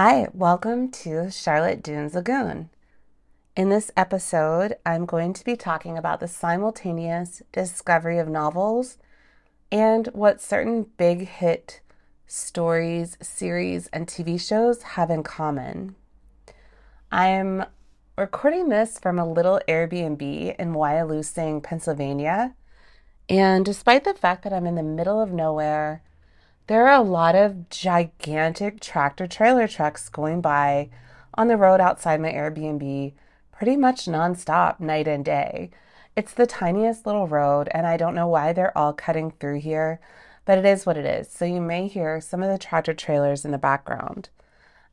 Hi, welcome to Charlotte Dunes Lagoon. In this episode, I'm going to be talking about the simultaneous discovery of novels and what certain big hit stories, series, and TV shows have in common. I'm recording this from a little Airbnb in Wyalusing, Pennsylvania. And despite the fact that I'm in the middle of nowhere, there are a lot of gigantic tractor trailer trucks going by on the road outside my Airbnb pretty much nonstop, night and day. It's the tiniest little road, and I don't know why they're all cutting through here, but it is what it is. So you may hear some of the tractor trailers in the background.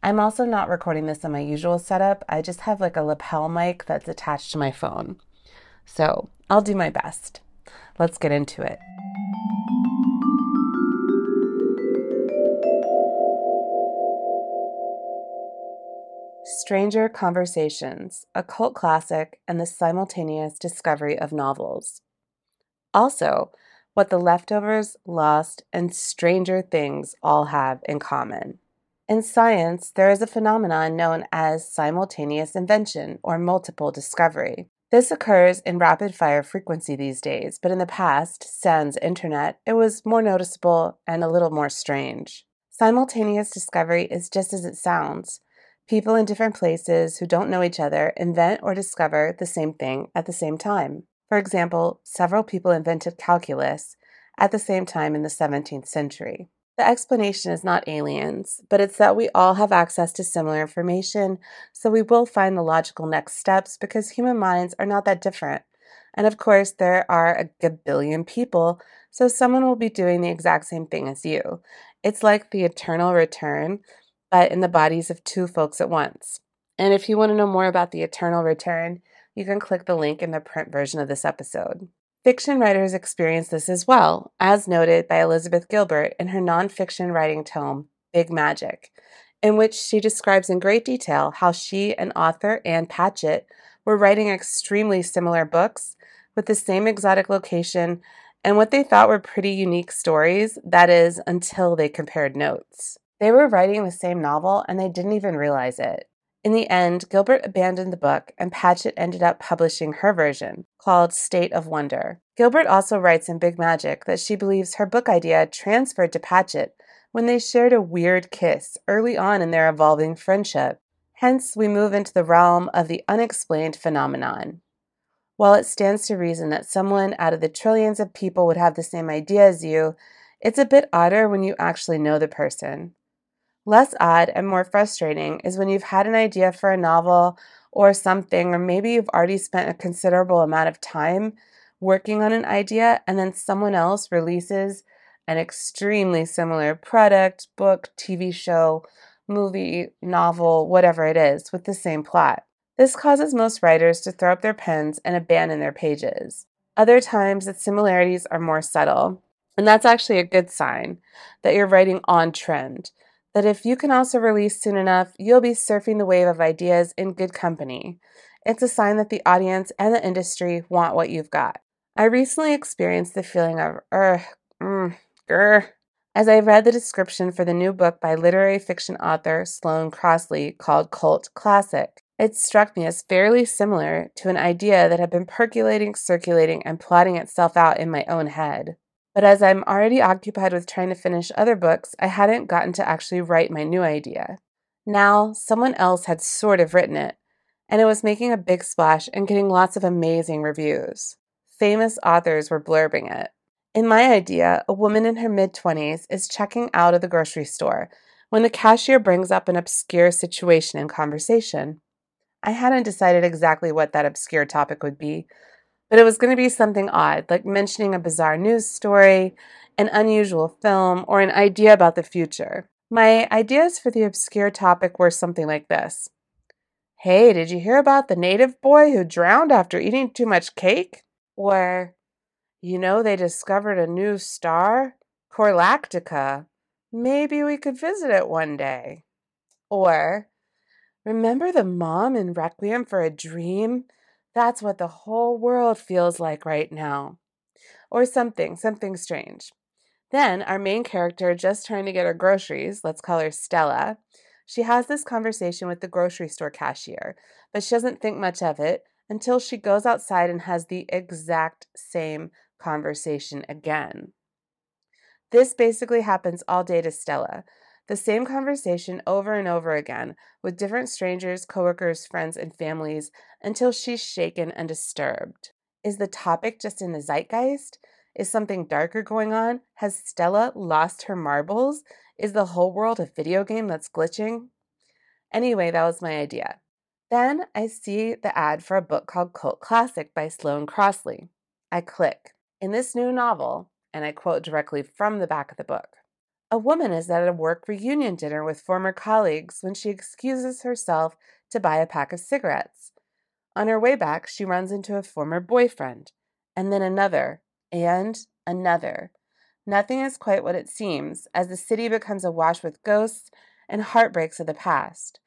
I'm also not recording this on my usual setup. I just have like a lapel mic that's attached to my phone. So I'll do my best. Let's get into it. Stranger Conversations, a cult classic, and the simultaneous discovery of novels. Also, what the leftovers, lost, and Stranger Things all have in common. In science, there is a phenomenon known as simultaneous invention or multiple discovery. This occurs in rapid fire frequency these days, but in the past, sans internet, it was more noticeable and a little more strange. Simultaneous discovery is just as it sounds. People in different places who don't know each other invent or discover the same thing at the same time. For example, several people invented calculus at the same time in the 17th century. The explanation is not aliens, but it's that we all have access to similar information, so we will find the logical next steps because human minds are not that different. And of course, there are a gabillion people, so someone will be doing the exact same thing as you. It's like the eternal return but in the bodies of two folks at once. And if you want to know more about the eternal return, you can click the link in the print version of this episode. Fiction writers experience this as well, as noted by Elizabeth Gilbert in her nonfiction writing tome, Big Magic, in which she describes in great detail how she and author Ann Patchett were writing extremely similar books with the same exotic location and what they thought were pretty unique stories, that is, until they compared notes. They were writing the same novel and they didn't even realize it. In the end, Gilbert abandoned the book and Patchett ended up publishing her version, called State of Wonder. Gilbert also writes in Big Magic that she believes her book idea transferred to Patchett when they shared a weird kiss early on in their evolving friendship. Hence, we move into the realm of the unexplained phenomenon. While it stands to reason that someone out of the trillions of people would have the same idea as you, it's a bit odder when you actually know the person. Less odd and more frustrating is when you've had an idea for a novel or something, or maybe you've already spent a considerable amount of time working on an idea, and then someone else releases an extremely similar product, book, TV show, movie, novel, whatever it is, with the same plot. This causes most writers to throw up their pens and abandon their pages. Other times, the similarities are more subtle, and that's actually a good sign that you're writing on trend that if you can also release soon enough, you'll be surfing the wave of ideas in good company. It's a sign that the audience and the industry want what you've got. I recently experienced the feeling of, ugh, mm, grr, as I read the description for the new book by literary fiction author Sloane Crossley called Cult Classic. It struck me as fairly similar to an idea that had been percolating, circulating, and plotting itself out in my own head. But as I'm already occupied with trying to finish other books, I hadn't gotten to actually write my new idea. Now, someone else had sort of written it, and it was making a big splash and getting lots of amazing reviews. Famous authors were blurbing it. In my idea, a woman in her mid 20s is checking out of the grocery store when the cashier brings up an obscure situation in conversation. I hadn't decided exactly what that obscure topic would be, but it was going to be something odd, like mentioning a bizarre news story, an unusual film, or an idea about the future. My ideas for the obscure topic were something like this Hey, did you hear about the native boy who drowned after eating too much cake? Or, you know, they discovered a new star, Corlactica. Maybe we could visit it one day. Or, remember the mom in Requiem for a Dream That's what the whole world feels like right now. Or something, something strange. Then, our main character, just trying to get her groceries, let's call her Stella, she has this conversation with the grocery store cashier, but she doesn't think much of it until she goes outside and has the exact same conversation again. This basically happens all day to Stella. The same conversation over and over again with different strangers, coworkers, friends, and families until she's shaken and disturbed. Is the topic just in the zeitgeist? Is something darker going on? Has Stella lost her marbles? Is the whole world a video game that's glitching? Anyway, that was my idea. Then I see the ad for a book called Cult Classic by Sloane Crossley. I click. In this new novel, and I quote directly from the back of the book a woman is at a work reunion dinner with former colleagues when she excuses herself to buy a pack of cigarettes. On her way back, she runs into a former boyfriend, and then another, and another. Nothing is quite what it seems, as the city becomes awash with ghosts and heartbreaks of the past.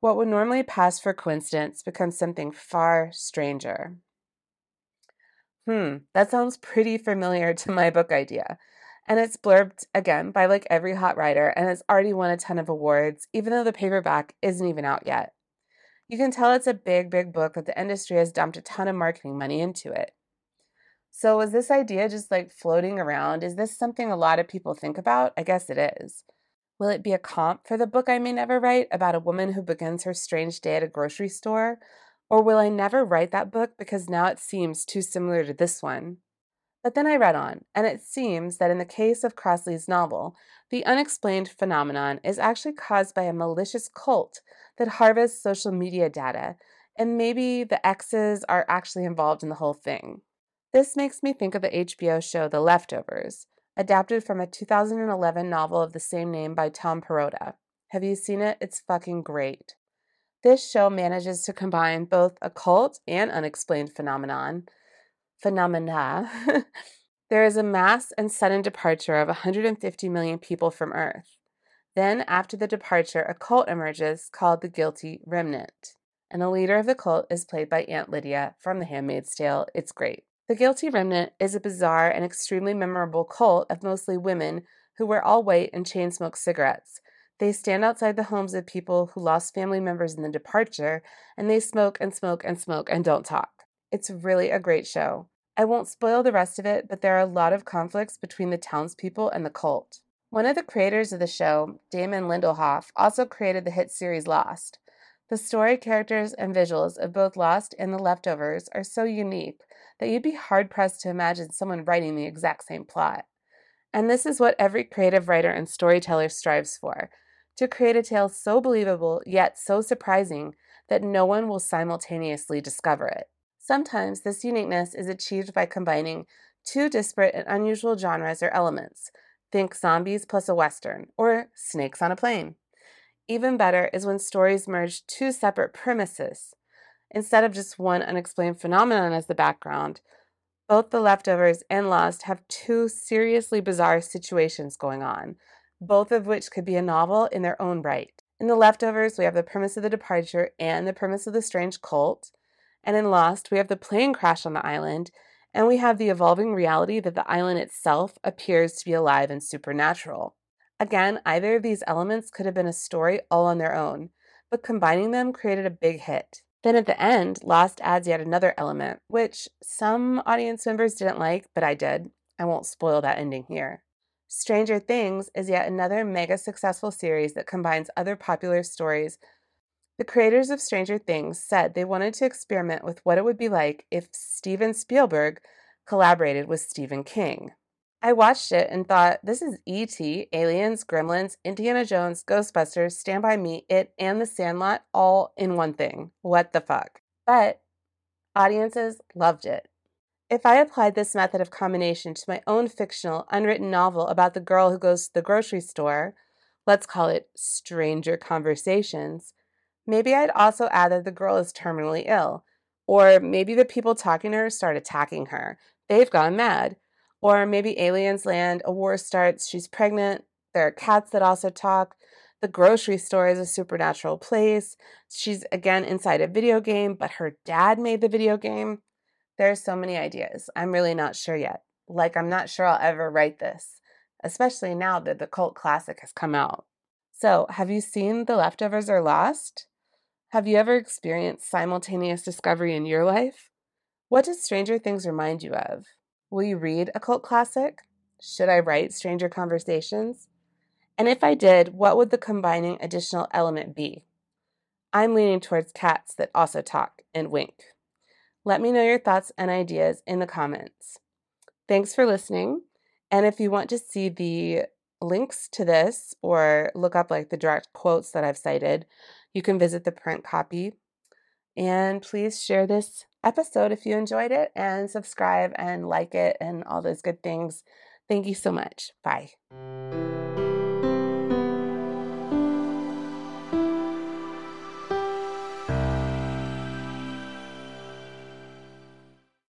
What would normally pass for coincidence becomes something far stranger. Hmm, that sounds pretty familiar to my book idea. And it's blurbed again by like every hot writer and it's already won a ton of awards, even though the paperback isn't even out yet. You can tell it's a big, big book that the industry has dumped a ton of marketing money into it. So, is this idea just like floating around? Is this something a lot of people think about? I guess it is. Will it be a comp for the book I may never write about a woman who begins her strange day at a grocery store? Or will I never write that book because now it seems too similar to this one? But then I read on, and it seems that in the case of Crossley's novel, the unexplained phenomenon is actually caused by a malicious cult that harvests social media data, and maybe the exes are actually involved in the whole thing. This makes me think of the HBO show The Leftovers, adapted from a 2011 novel of the same name by Tom Perrotta. Have you seen it? It's fucking great. This show manages to combine both occult and unexplained phenomenon phenomena. there is a mass and sudden departure of 150 million people from Earth. Then, after the departure, a cult emerges called the Guilty Remnant. And the leader of the cult is played by Aunt Lydia from The Handmaid's Tale. It's great. The Guilty Remnant is a bizarre and extremely memorable cult of mostly women who wear all white and chain smoke cigarettes. They stand outside the homes of people who lost family members in the departure, and they smoke and smoke and smoke and don't talk. It's really a great show. I won't spoil the rest of it, but there are a lot of conflicts between the townspeople and the cult. One of the creators of the show, Damon Lindelof, also created the hit series Lost. The story, characters, and visuals of both Lost and The Leftovers are so unique that you'd be hard pressed to imagine someone writing the exact same plot. And this is what every creative writer and storyteller strives for to create a tale so believable yet so surprising that no one will simultaneously discover it. Sometimes this uniqueness is achieved by combining two disparate and unusual genres or elements. Think zombies plus a western, or snakes on a plane. Even better is when stories merge two separate premises. Instead of just one unexplained phenomenon as the background, both The Leftovers and Lost have two seriously bizarre situations going on, both of which could be a novel in their own right. In The Leftovers, we have the premise of the departure and the premise of the strange cult. And in Lost, we have the plane crash on the island, and we have the evolving reality that the island itself appears to be alive and supernatural. Again, either of these elements could have been a story all on their own, but combining them created a big hit. Then at the end, Lost adds yet another element, which some audience members didn't like, but I did. I won't spoil that ending here. Stranger Things is yet another mega successful series that combines other popular stories. The creators of Stranger Things said they wanted to experiment with what it would be like if Steven Spielberg collaborated with Stephen King. I watched it and thought, this is E.T., Aliens, Gremlins, Indiana Jones, Ghostbusters, Stand By Me, It, and The Sandlot all in one thing. What the fuck? But audiences loved it. If I applied this method of combination to my own fictional, unwritten novel about the girl who goes to the grocery store, let's call it Stranger Conversations, maybe I'd also add that the girl is terminally ill. Or maybe the people talking to her start attacking her. They've gone mad. Or maybe aliens land, a war starts, she's pregnant, there are cats that also talk. The grocery store is a supernatural place. She's again inside a video game, but her dad made the video game. There's so many ideas. I'm really not sure yet. Like, I'm not sure I'll ever write this, especially now that the cult classic has come out. So, have you seen The Leftovers or Lost? Have you ever experienced simultaneous discovery in your life? What does Stranger Things remind you of? Will you read a cult classic? Should I write Stranger Conversations? And if I did, what would the combining additional element be? I'm leaning towards cats that also talk and wink. Let me know your thoughts and ideas in the comments. Thanks for listening. And if you want to see the links to this or look up like the direct quotes that I've cited, you can visit the print copy. And please share this episode if you enjoyed it and subscribe and like it and all those good things. Thank you so much. Bye.